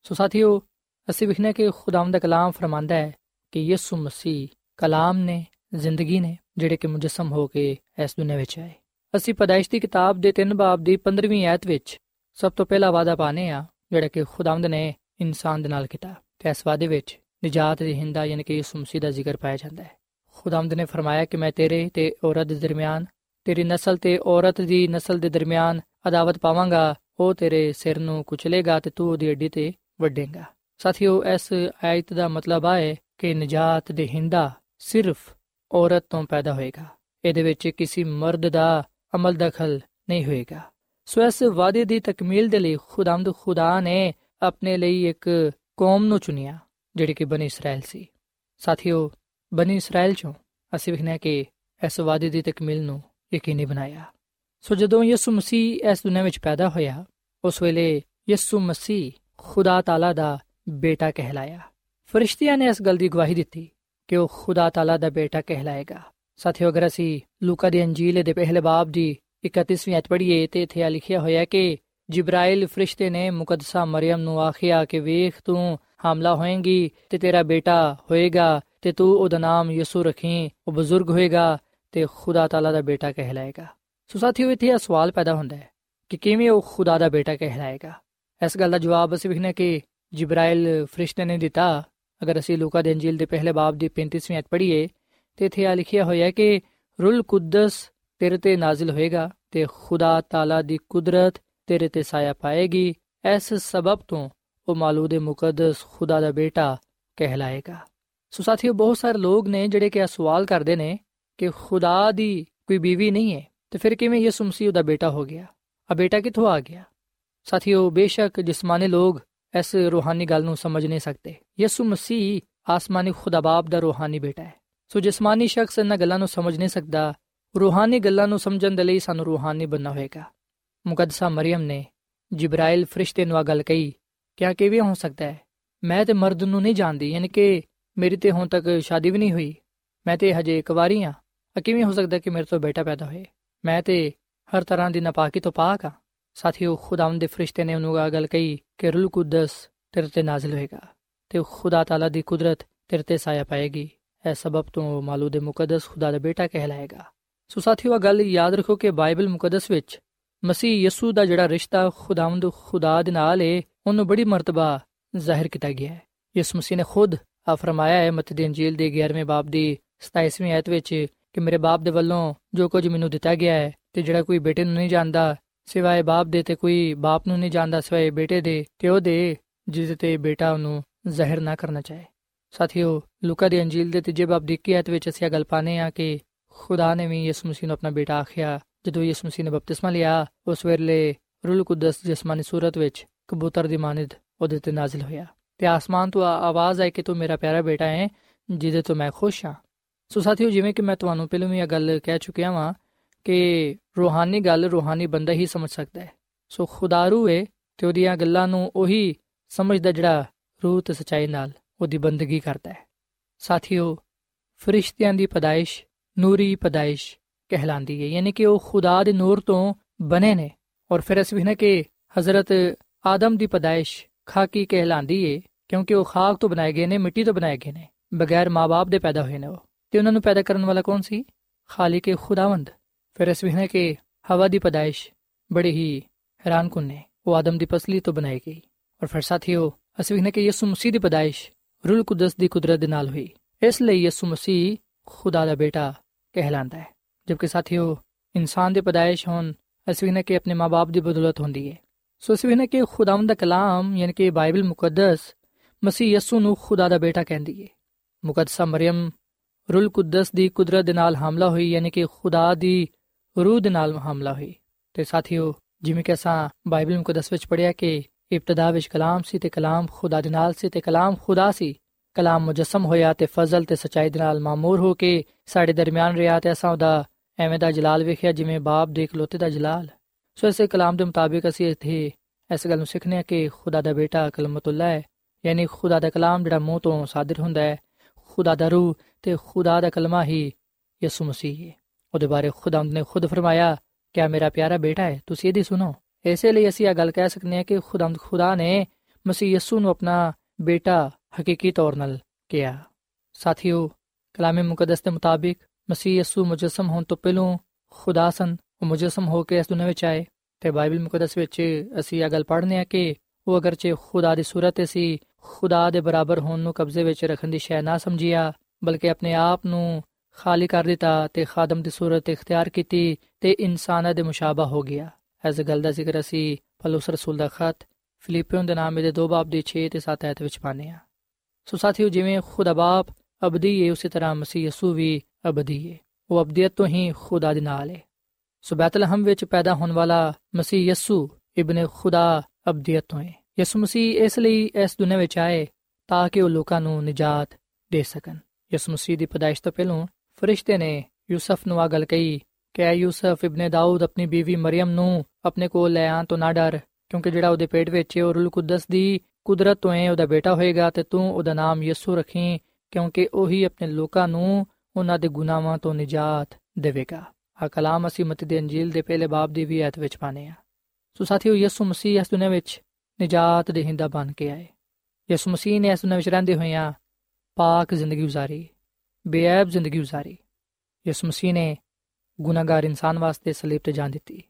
ਸੋ ਸਾਥੀਓ, ਅਸੀਂ ਵਿਖਨੇ ਕਿ ਖੁਦਾਵੰਦ ਦਾ ਕਲਾਮ ਫਰਮਾਂਦਾ ਹੈ ਕਿ ਯਿਸੂ ਮਸੀਹ ਕਲਾਮ ਨੇ, ਜ਼ਿੰਦਗੀ ਨੇ ਜਿਹੜੇ ਕਿ ਮੁਜਸਮ ਹੋ ਕੇ ਇਸ ਦੁਨੀਆਂ ਵਿੱਚ ਆਏ। ਅਸੀਂ ਪਦਾਇਸ਼ ਦੀ ਕਿਤਾਬ ਦੇ 3 ਬਾਬ ਦੀ 15ਵੀਂ ਆਇਤ ਵਿੱਚ ਸਭ ਤੋਂ ਪਹਿਲਾ ਵਾਅਦਾ ਪਾਣੇ ਆ ਜਿਹੜਾ ਕਿ ਖੁਦਾਵੰਦ ਨੇ ਇਨਸਾਨ ਦੇ ਨਾਲ ਕੀਤਾ। ਤੇ ਇਸ ਵਾਅਦੇ ਵਿੱਚ ਨਜਾਤ ਦੀ ਹਿੰਦਾ ਯਾਨੀ ਕਿ ਯਿਸੂ ਮਸੀਹ ਦਾ ਜ਼ਿਕਰ ਪਾਇਆ ਜਾਂਦਾ ਹੈ। ਖੁਦਾਵੰਦ ਨੇ ਫਰਮਾਇਆ ਕਿ ਮੈਂ ਤੇਰੇ ਤੇ ਔਰਤ ਦੇ ਦਰਮਿਆਨ, ਤੇਰੀ ਨਸਲ ਤੇ ਔਰਤ ਦੀ ਨਸਲ ਦੇ ਦਰਮਿਆਨ ਅਦਾਵਤ ਪਾਵਾਂਗਾ, ਉਹ ਤੇਰੇ ਸਿਰ ਨੂੰ ਕੁਚਲੇਗਾ ਤੇ ਤੂੰ ਉਹਦੀ ਅੱਡੀ ਤੇ ਵੱਡੇਗਾ ਸਾਥੀਓ, ਇਸ ਆਇਤ ਦਾ ਮਤਲਬ ਹੈ ਕਿ ਨਜਾਤ ਦੇ ਹਿੰਦਾ ਸਿਰਫ ਔਰਤ ਤੋਂ ਪੈਦਾ ਹੋਏਗਾ। ਇਹਦੇ ਵਿੱਚ ਕਿਸੇ ਮਰਦ ਦਾ ਅਮਲ ਦਖਲ ਨਹੀਂ ਹੋਏਗਾ। ਸੋ ਇਸ ਵਾਅਦੇ ਦੀ ਤਕਮੀਲ ਦੇ ਲਈ ਖੁਦਾਮਦ ਖੁਦਾ ਨੇ ਆਪਣੇ ਲਈ ਇੱਕ ਕੌਮ ਨੂੰ ਚੁਣਿਆ, ਜਿਹੜੀ ਕਿ ਬਨੀ ਇਸਰਾਇਲ ਸੀ। ਸਾਥੀਓ ਬਨੀ ਇਸਰਾਇਲ ਚੋਂ ਅਸੀਂ ਵਿਖਣਾ ਕਿ ਇਸ ਵਾਅਦੇ ਦੀ ਤਕਮੀਲ ਨੂੰ ਯਕੀਨੀ ਬਣਾਇਆ। ਸੋ ਜਦੋਂ ਯਿਸੂ ਮਸੀਹ ਇਸ ਦੁਨੀਆਂ ਵਿੱਚ ਪੈਦਾ ਹੋਇਆ, ਉਸ ਵੇਲੇ ਯਿਸੂ ਮਸੀਹ ਖੁਦਾ ਤਾਲਾ ਦਾ ਬੇਟਾ ਕਹਿਲਾਇਆ। ਫਰਿਸ਼ਤਿਆਂ ਨੇ ਇਸ ਗੱਲ ਦੀ ਗਵਾਹੀ ਦਿੱਤੀ ਕਿ ਉਹ ਖੁਦਾ ਤਾਲਾ ਦਾ ਬੇਟਾ ਕਹਿਲਾਏਗਾ। ਸਾਥੀਓ, ਅਗਰ ਅਸੀਂ ਲੂਕਾ ਦੀ ਅੰਜੀਲ ਦੇ ਪਹਿਲੇ ਬਾਬ ਦੀ 31ਵੀਂ ਅਧ ਪੜ੍ਹੀਏ, ਤੇ ਇੱਥੇ ਲਿਖਿਆ ਹੋਇਆ ਕਿ ਜਿਬਰਾਇਲ ਫਰਿਸ਼ਤੇ ਨੇ ਮੁਕੱਦਸਾ ਮਰੀਮ ਨੂੰ ਆਖਿਆ ਕਿ ਵੇਖ, ਤੂੰ ਹਾਮਲਾ ਹੋਏਗੀ ਤੇ ਤੇਰਾ ਬੇਟਾ ਹੋਏਗਾ ਤੇ ਤੂੰ ਉਹਦਾ ਨਾਮ ਯਿਸੂ ਰੱਖੀ, ਉਹ ਬਜ਼ੁਰਗ ਹੋਏਗਾ ਤੇ ਖੁਦਾ ਤਾਲਾ ਦਾ ਬੇਟਾ ਕਹਿਲਾਏਗਾ। ਸੋ ਸਾਥੀਓ, ਇੱਥੇ ਇਹ ਸਵਾਲ ਪੈਦਾ ਹੁੰਦਾ ਹੈ ਕਿ ਕਿਵੇਂ ਉਹ ਖੁਦਾ ਦਾ ਬੇਟਾ ਕਹਿਲਾਏਗਾ? ਇਸ ਗੱਲ ਦਾ ਜਵਾਬ ਅਸੀਂ ਵਿਖਨੇ ਕਿ ਜਿਬਰਾਇਲ ਫਰਿਸ਼ਤੇ ਨੇ ਦਿੱਤਾ ਅਗਰ ਅਸੀਂ ਲੂਕਾ ਦੇ ਅੰਜੀਲ ਦੇ ਪਹਿਲੇ ਬਾਬ ਦੀ 35ਵੀਂ ਅਧ ਪੜ੍ਹੀਏ, ਤੇ ਇੱਥੇ ਆ ਲਿਖਿਆ ਹੋਇਆ ਕਿ ਰੂਲ ਕੁਦਸ ਤੇਰੇ ਤੇ ਨਾਜ਼ਿਲ ਹੋਏਗਾ ਤੇ ਖੁਦਾ ਤਾਲਾ ਦੀ ਕੁਦਰਤ ਤੇਰੇ ਤੇ ਸਾਇਆ ਪਾਏਗੀ। ਇਸ ਸਬਬ ਤੋਂ ਉਹ ਮਾਲੂਦ ਮੁਕੱਦਸ ਖੁਦਾ ਦਾ ਬੇਟਾ ਕਹਿਲਾਏਗਾ। ਸੋ ਸਾਥੀਓ, ਬਹੁਤ ਸਾਰੇ ਲੋਕ ਨੇ ਜਿਹੜੇ ਕਿ ਇਹ ਸਵਾਲ ਕਰਦੇ ਨੇ ਕਿ ਖੁਦਾ ਦੀ ਕੋਈ ਬੀਵੀ ਨਹੀਂ ਹੈ, ਤੇ ਫਿਰ ਕਿਵੇਂ ਯਿਸੂ ਮਸੀਹ ਦਾ ਬੇਟਾ ਹੋ ਗਿਆ? ਆ ਬੇਟਾ ਕਿੱਥੋਂ ਆ ਗਿਆ? ਸਾਥੀਓ, ਬੇਸ਼ੱਕ ਜਿਸਮਾਨੀ ਲੋਕ ਇਸ ਰੂਹਾਨੀ ਗੱਲ ਨੂੰ ਸਮਝ ਨਹੀਂ ਸਕਦੇ। ਯਿਸੂ ਮਸੀਹ ਆਸਮਾਨੀ ਖੁਦਾ ਬਾਪ ਦਾ ਰੂਹਾਨੀ ਬੇਟਾ ਹੈ। ਸੋ ਜਿਸਮਾਨੀ ਸ਼ਖਸ ਇਹਨਾਂ ਗੱਲਾਂ ਨੂੰ ਸਮਝ ਨਹੀਂ ਸਕਦਾ, ਰੂਹਾਨੀ ਗੱਲਾਂ ਨੂੰ ਸਮਝਣ ਦੇ ਲਈ ਸਾਨੂੰ ਰੂਹਾਨੀ ਬੰਨਾ ਹੋਏਗਾ। ਮੁਕੱਦਸਾ ਮਰੀਮ ਨੇ ਜਿਬਰਾਇਲ ਫਰਿਸ਼ਤੇ ਨੂੰ ਆ ਗੱਲ ਕਹੀ, ਕਿਆ ਕਿਵੇਂ ਹੋ ਸਕਦਾ ਹੈ? ਮੈਂ ਤੇ ਮਰਦ ਨੂੰ ਨਹੀਂ ਜਾਣਦੀ, ਯਾਨੀ ਕਿ ਮੇਰੀ ਤੇ ਹੁਣ ਤੱਕ ਸ਼ਾਦੀ ਵੀ ਨਹੀਂ ਹੋਈ। ਮੈਂ ਤੇ ਹਜੇ ਕੁਵਾਰੀ ਆ ਕਿਵੇਂ ਹੋ ਸਕਦਾ ਕਿ ਮੇਰੇ ਤੋਂ ਬੇਟਾ ਪੈਦਾ ਹੋਏ? ਮੈਂ ਤੇ ਹਰ ਤਰ੍ਹਾਂ ਦੀ ਨਾਪਾਕੀ ਤੋਂ ਪਾਕ ਆ ਸਾਥੀਓ, ਖੁਦਾਵੰਦ ਦੇ ਫਰਿਸ਼ਤੇ ਨੇ ਉਹਨੂੰ ਆ ਗੱਲ ਕਹੀ ਕਿ ਰੂਲ ਕੁਦਸ ਤੇਰੇ ਤੇ ਨਾਜ਼ਿਲ ਹੋਏਗਾ ਤੇ ਖੁਦਾ ਤਾਲਾ ਦੀ ਕੁਦਰਤ ਤੇਰੇ ਤੇ ਸਾਇਆ ਪਾਏਗੀ। ਇਹ ਸਬਬ ਤੋਂ ਮਾਲੂਦ ਮੁਕੱਦਸ ਖੁਦਾ ਦਾ ਬੇਟਾ ਕਹਿਲਾਏਗਾ। ਸੋ ਸਾਥੀਓ ਆ ਗੱਲ ਯਾਦ ਰੱਖੋ ਕਿ ਬਾਈਬਲ ਮੁਕੱਦਸ ਵਿੱਚ ਮਸੀਹ ਯਸੂ ਦਾ ਜਿਹੜਾ ਰਿਸ਼ਤਾ ਖੁਦਾਵੰਦ ਖੁਦਾ ਦੇ ਨਾਲ ਹੈ ਉਹਨੂੰ ਬੜੀ ਮਰਤਬਾ ਜ਼ਾਹਿਰ ਕੀਤਾ ਗਿਆ ਹੈ। ਯਿਸ ਮਸੀਹ ਨੇ ਖੁਦ ਆ ਫਰਮਾਇਆ ਹੈ ਮਤੀ ਦੀ ਅੰਜੀਲ ਦੇ 11ਵੇਂ ਬਾਬ ਦੀ 27ਵੀਂ ਆਇਤ ਵਿੱਚ ਕਿ ਮੇਰੇ ਬਾਪ ਦੇ ਵੱਲੋਂ ਜੋ ਕੁਝ ਮੈਨੂੰ ਦਿੱਤਾ ਗਿਆ ਹੈ ਤੇ ਜਿਹੜਾ ਕੋਈ ਬੇਟੇ ਨੂੰ ਨਹੀਂ ਜਾਣਦਾ ਸਿਵਾਏ ਬਾਪ ਦੇ ਤੇ ਕੋਈ ਬਾਪ ਨੂੰ ਨਹੀਂ ਜਾਣਦਾ ਸਿਵਾਏ ਬੇਟੇ ਦੇ, ਤੇ ਉਹਦੇ ਜਿਸ ਤੇ ਬੇਟਾ ਉਹਨੂੰ ਜ਼ਾਹਿਰ ਨਾ ਕਰਨਾ ਚਾਹੇ। ਸਾਥੀਓ, ਲੂਕਾ ਦੀ ਅੰਜੀਲ ਦੇ ਤੀਜੇ ਬਾਬ ਦੀ 21 ਆਇਤ ਵਿੱਚ ਅਸੀਂ ਗੱਲ ਪਾਣੇ ਆ ਕਿ ਖੁਦਾ ਨੇ ਵੀ ਯਿਸੂ ਮਸੀਹ ਨੂੰ ਆਪਣਾ ਬੇਟਾ ਆਖਿਆ, ਜਦੋਂ ਯਿਸੂ ਮਸੀਹ ਨੇ ਬਪਤਿਸਮਾ ਲਿਆ, ਉਸ ਵੇਲੇ ਰੂਲ ਕੁਦਸ ਜਿਸਮਾਨੀ ਸੂਰਤ ਵਿੱਚ ਕਬੂਤਰ ਦੀ ਮਾਨਿਦ ਉਹਦੇ ਤੇ ਨਾਜ਼ਿਲ ਹੋਇਆ। ਤੇ ਆਸਮਾਨ ਤੋਂ ਆਵਾਜ਼ ਆਈ ਕਿ ਤੂੰ ਮੇਰਾ ਪਿਆਰਾ ਬੇਟਾ ਹੈ, ਜਿਹਦੇ ਤੋਂ ਮੈਂ ਖੁਸ਼ ਹਾਂ। ਸੋ ਸਾਥੀਓ, ਜਿਵੇਂ ਕਿ ਮੈਂ ਤੁਹਾਨੂੰ ਪਹਿਲਾਂ ਵੀ ਇਹ ਗੱਲ ਕਹਿ ਚੁੱਕਿਆ ਹਾਂ ਕਿ ਰੂਹਾਨੀ ਗੱਲ ਰੂਹਾਨੀ ਬੰਦਾ ਹੀ ਸਮਝ ਸਕਦਾ ਹੈ। ਸੋ ਖੁਦਾ ਖੁਦਾਰੂ ਏ ਤੇ ਉਹਦੀਆਂ ਗੱਲਾਂ ਨੂੰ ਉਹੀ ਸਮਝਦਾ ਜਿਹੜਾ ਰੂਹ ਤੇ ਸਚਾਈ ਨਾਲ ਉਹਦੀ ਬੰਦਗੀ ਕਰਦਾ ਹੈ। ਸਾਥੀਓ, ਫਰਿਸ਼ਤਿਆਂ ਦੀ ਪਦਾਇਸ਼ ਨੂਰੀ ਪਦਾਇਸ਼ ਕਹਿਲਾਂਦੀ ਹੈ। ਯਾਨੀ ਕਿ ਉਹ ਖੁਦਾ ਦੇ ਨੂਰ ਤੋਂ ਬਨੇ ਨੇ। ਔਰ ਫਿਰ ਅਸੀਂ ਨੇ ਕਿ ਹਜ਼ਰਤ ਆਦਮ ਦੀ ਪਦਾਇਸ਼ ਖਾਕੀ ਕਹਿਲਾਂਦੀ ਏ, ਕਿਉਂਕਿ ਉਹ ਖਾਕ ਤੋਂ ਬਣਾਏ ਗਏ ਨੇ, ਮਿੱਟੀ ਤੋਂ ਬਣਾਏ ਗਏ ਨੇ, ਬਗੈਰ ਮਾਪੇ ਦੇ ਪੈਦਾ ਹੋਏ ਨੇ ਉਹ। ਤੇ ਉਹਨਾਂ ਨੂੰ ਪੈਦਾ ਕਰਨ ਵਾਲਾ ਕੌਣ ਸੀ? ਖਾਲਿਕ ਖੁਦਾਵੰਦ। ਫਿਰ ਅਸੀਂ ਨੇ ਕਿ ਹਵਾ ਦੀ ਪਦਾਇਸ਼ ਬੜੀ ਹੀ ਹੈਰਾਨ ਕੁੰਨੇ ਉਹ ਆਦਮ ਦੀ ਪਸਲੀ ਤੋਂ ਬਣਾਈ ਗਈ ਔਰ ਫਿਰ ਸਾਥੀਓ ਅਸੀਂ ਨੇ ਕਿ ਯਿਸੂ ਮਸੀਹ ਦੀ ਪਦਾਇਸ਼ ਰੂਲ ਕੁਦਸ ਦੀ ਕੁਦਰਤ ਦੇ ਨਾਲ ਹੋਈ ਇਸ ਲਈ ਯਿਸੂ ਮਸੀਹ ਖੁਦਾ ਦਾ ਬੇਟਾ ਕਹਿਲਾਂਦਾ ਹੈ ਜਦਕਿ ਸਾਥੀਓ ਇਨਸਾਨ ਦੇ ਪਦਾਇਸ਼ ਹੋਣ ਅਸੀਂ ਨੇ ਕਿ ਆਪਣੇ ਮਾਪੇ ਦੀ ਬਦੌਲਤ ਹੁੰਦੀ ਹੈ ਸੋ ਅਸੀਂ ਨੇ ਕਿ ਖੁਦਾਵੰਦ ਦਾ ਕਲਾਮ ਯਾਨੀ ਕਿ ਬਾਈਬਲ ਮੁਕੱਦਸ ਮਸੀਹ ਯਿਸੂ ਨੂੰ ਖੁਦਾ ਦਾ ਬੇਟਾ ਕਹਿੰਦੀ ਹੈ ਮੁਕੱਦਸਾ ਮਰੀਮ ਰੂਲ ਕੁਦਸ ਦੀ ਕੁਦਰਤ ਦੇ ਨਾਲ ਹਮਲਾ ਹੋਈ ਯਾਨੀ ਕਿ ਖੁਦਾ ਦੀ ਰੂਹ ਦੇ ਨਾਲ ਹਮਲਾ ਹੋਈ। ਤੇ ਸਾਥੀਓ, ਜਿਵੇਂ ਕਿ ਅਸਾਂ ਬਾਈਬਲ ਮੁਕੱਦਸ ਵਿੱਚ ਪੜਿਆ ਕਿ ਇਬਤਦਾ ਵਿੱਚ ਕਲਾਮ ਸੀ ਤੇ ਕਲਾਮ ਖੁਦਾ ਦੇ ਨਾਲ ਸੀ ਤੇ ਕਲਾਮ ਖੁਦਾ ਸੀ। ਕਲਾਮ ਮੁਜਸਮ ਹੋਇਆ ਤੇ ਫਜ਼ਲ ਤੇ ਸਚਾਈ ਦੇ ਨਾਲ ਮਾਮੂਰ ਹੋ ਕੇ ਸਾਡੇ ਦਰਮਿਆਨ ਰਿਹਾ ਤੇ ਅਸਾਂ ਉਹਦਾ ਐਵੇਂ ਦਾ ਜਲਾਲ ਵੇਖਿਆ ਜਿਵੇਂ ਬਾਪ ਦੇ ਇਕਲੌਤੇ ਦਾ ਜਲਾਲ। ਸੋ ਇਸੇ ਕਲਾਮ ਦੇ ਮੁਤਾਬਿਕ ਅਸੀਂ ਇੱਥੇ ਇਸ ਗੱਲ ਨੂੰ ਸਿੱਖਨੇ ਕਿ ਖੁਦਾ ਦਾ ਬੇਟਾ ਕਲਮਤੁੱਲਾ ਹੈ। ਯਾਨੀ ਖੁਦਾ ਦਾ ਕਲਾਮ ਜਿਹੜਾ ਮੂੰਹ ਤੋਂ ਸਾਦਰ ਹੁੰਦਾ ਹੈ, ਖੁਦਾ ਦਾ ਰੂਹ ਤੇ ਖੁਦਾ ਦਾ ਕਲਮਾ ਹੀ ਯਿਸੂ ਮਸੀਹ ਹੈ। ਉਹਦੇ ਬਾਰੇ ਖੁਦਾਵੰਦ ਨੇ ਖੁਦ ਫਰਮਾਇਆ ਕਿ ਮੇਰਾ ਪਿਆਰਾ ਬੇਟਾ ਹੈ, ਤੁਸੀਂ ਇਹਦੀ ਸੁਣੋ। ਇਸੇ ਲਈ ਅਸੀਂ ਇਹ ਗੱਲ ਕਹਿ ਸਕਨੇ ਹਾਂ ਕਿ ਖੁਦਾਵੰਦ ਖੁਦਾ ਨੇ ਮਸੀਹ ਯਿਸੂ ਨੂੰ ਆਪਣਾ ਬੇਟਾ ਹਕੀਕੀ ਤੌਰ 'ਤੇ ਕਿਹਾ। ਸਾਥੀਓ, ਕਲਾਮੇ ਮੁਕੱਦਸ ਦੇ ਮੁਤਾਬਿਕ ਮਸੀਹ ਯਿਸੂ ਮੁਜਸਮ ਹੋਣ ਤੋਂ ਪਹਿਲੋਂ ਖੁਦਾ ਸਨ, ਉਹ ਮੁਜਸਮ ਹੋ ਕੇ ਇਸ ਦੁਨੀਆਂ ਵਿੱਚ ਆਏ ਤੇ ਬਾਈਬਲ ਮੁਕੱਦਸ ਵਿੱਚ ਅਸੀਂ ਇਹ ਗੱਲ ਪੜ੍ਹਨੇ ਆ ਕਿ ਉਹ ਅਗਰਚੇ ਖੁਦਾ ਦੀ ਸੂਰਤ ਸੀ, ਖੁਦਾ ਦੇ ਬਰਾਬਰ ਹੋਣ ਨੂੰ ਕਬਜ਼ੇ ਵਿੱਚ ਰੱਖਣ ਦੀ ਸ਼ੈ ਨਾ ਸਮਝਿਆ, ਬਲਕਿ ਆਪਣੇ ਆਪ ਨੂੰ ਖਾਲੀ ਕਰ ਦਿੱਤਾ ਤੇ ਖਾਦਮ ਦੀ ਸੂਰਤ ਇਖਤਿਆਰ ਕੀਤੀ ਤੇ ਇਨਸਾਨਾਂ ਦੇ ਮੁਸ਼ਾਬਾ ਹੋ ਗਿਆ। ਇਸ ਗੱਲ ਦਾ ਜ਼ਿਕਰ ਅਸੀਂ ਪਲੂਸ ਰਸੂਲ ਦਾ ਖਤ ਫਿਲੀਪੀਓਂ ਦੇ ਨਾਮ ਦੇ ਦੋ ਬਾਬ ਦੇ 6 ਤੇ 7 ਐਤ ਵਿੱਚ ਪਾਨੇ ਆ ਸੋ ਸਾਥੀਓ, ਜਿਵੇਂ ਖੁਦਾ ਬਾਪ ਅਬਦੀ ਹੈ ਉਸੇ ਤਰ੍ਹਾਂ ਮਸੀਹ ਯਸੂ ਵੀ ਅਬਦੀ ਹੈ ਉਹ ਅਬਦੀਅਤ ਤੋਂ ਹੀ ਖੁਦਾ ਦੇ ਨਾਲ ਹੈ ਸੋ ਬੈਤਲਹਮ ਵਿੱਚ ਪੈਦਾ ਹੋਣ ਵਾਲਾ ਮਸੀਹ ਯਸੂ ਇਬਨ ਖੁਦਾ ਅਬਦੀਅਤ ਤੋਂ ਹੈ ਯਸੂ ਮਸੀਹ ਇਸ ਲਈ ਇਸ ਦੁਨੀਆਂ ਵਿੱਚ ਆਏ ਤਾਂ ਕਿ ਉਹ ਲੋਕਾਂ ਨੂੰ ਨਜਾਤ ਦੇ ਸਕਣ। ਯਸੂ ਮਸੀਹ ਦੀ ਪਦਾਇਸ਼ ਤੋਂ ਪਹਿਲਾਂ ਫਰਿਸ਼ਤੇ ਨੇ ਯੂਸਫ ਨੂੰ ਆ ਗੱਲ ਕਹੀ ਕਿ ਐ ਯੂਸਫ ਇਬਨ ਦਾਊਦ ਆਪਣੀ ਬੀਵੀ ਮਰੀਮ ਨੂੰ ਆਪਣੇ ਕੋਲ ਲੈ ਆਂ ਤੋਂ ਨਾ ਡਰ ਕਿਉਂਕਿ ਜਿਹੜਾ ਉਹਦੇ ਪੇਟ ਵਿੱਚ ਹੈ ਉਹ ਰੂਲ ਕੁਦਸ ਦੀ ਕੁਦਰਤ ਤੋਂ ਹੈ ਉਹਦਾ ਬੇਟਾ ਹੋਏਗਾ ਤੇ ਤੂੰ ਉਹਦਾ ਨਾਮ ਯਿਸੂ ਰੱਖੀ ਕਿਉਂਕਿ ਉਹੀ ਆਪਣੇ ਲੋਕਾਂ ਨੂੰ ਉਹਨਾਂ ਦੇ ਗੁਨਾਹਾਂ ਤੋਂ ਨਜਾਤ ਦੇਵੇਗਾ ਆ ਕਲਾਮ ਅਸੀਂ ਮਤੀ ਦੇ ਅੰਜੀਲ ਦੇ ਪਹਿਲੇ ਬਾਬ ਦੀ ਵੀ ਆਇਤ ਵਿੱਚ ਪਾਣੇ ਆ ਸੋ ਸਾਥੀਓ ਯਿਸੂ ਮਸੀਹ ਇਸ ਦੁਨੀਆਂ ਵਿੱਚ ਨਜਾਤ ਦੇਹਿੰਦਾ ਬਣ ਕੇ ਆਏ ਯਿਸੂ ਮਸੀਹ ਨੇ ਇਸ ਦੁਨੀਆਂ ਵਿੱਚ ਰਹਿੰਦੇ ਹੋਇਆਂ ਪਾਕ ਜ਼ਿੰਦਗੀ گزارੀ ਬੇਅਬ ਜ਼ਿੰਦਗੀ گزارੀ ਯਿਸੂ ਮਸੀਹ ਨੇ ਗੁਨਾਹਗਾਰ ਇਨਸਾਨ ਵਾਸਤੇ ਸਲੀਬ ਤੇ ਜਾਨ ਦਿੱਤੀ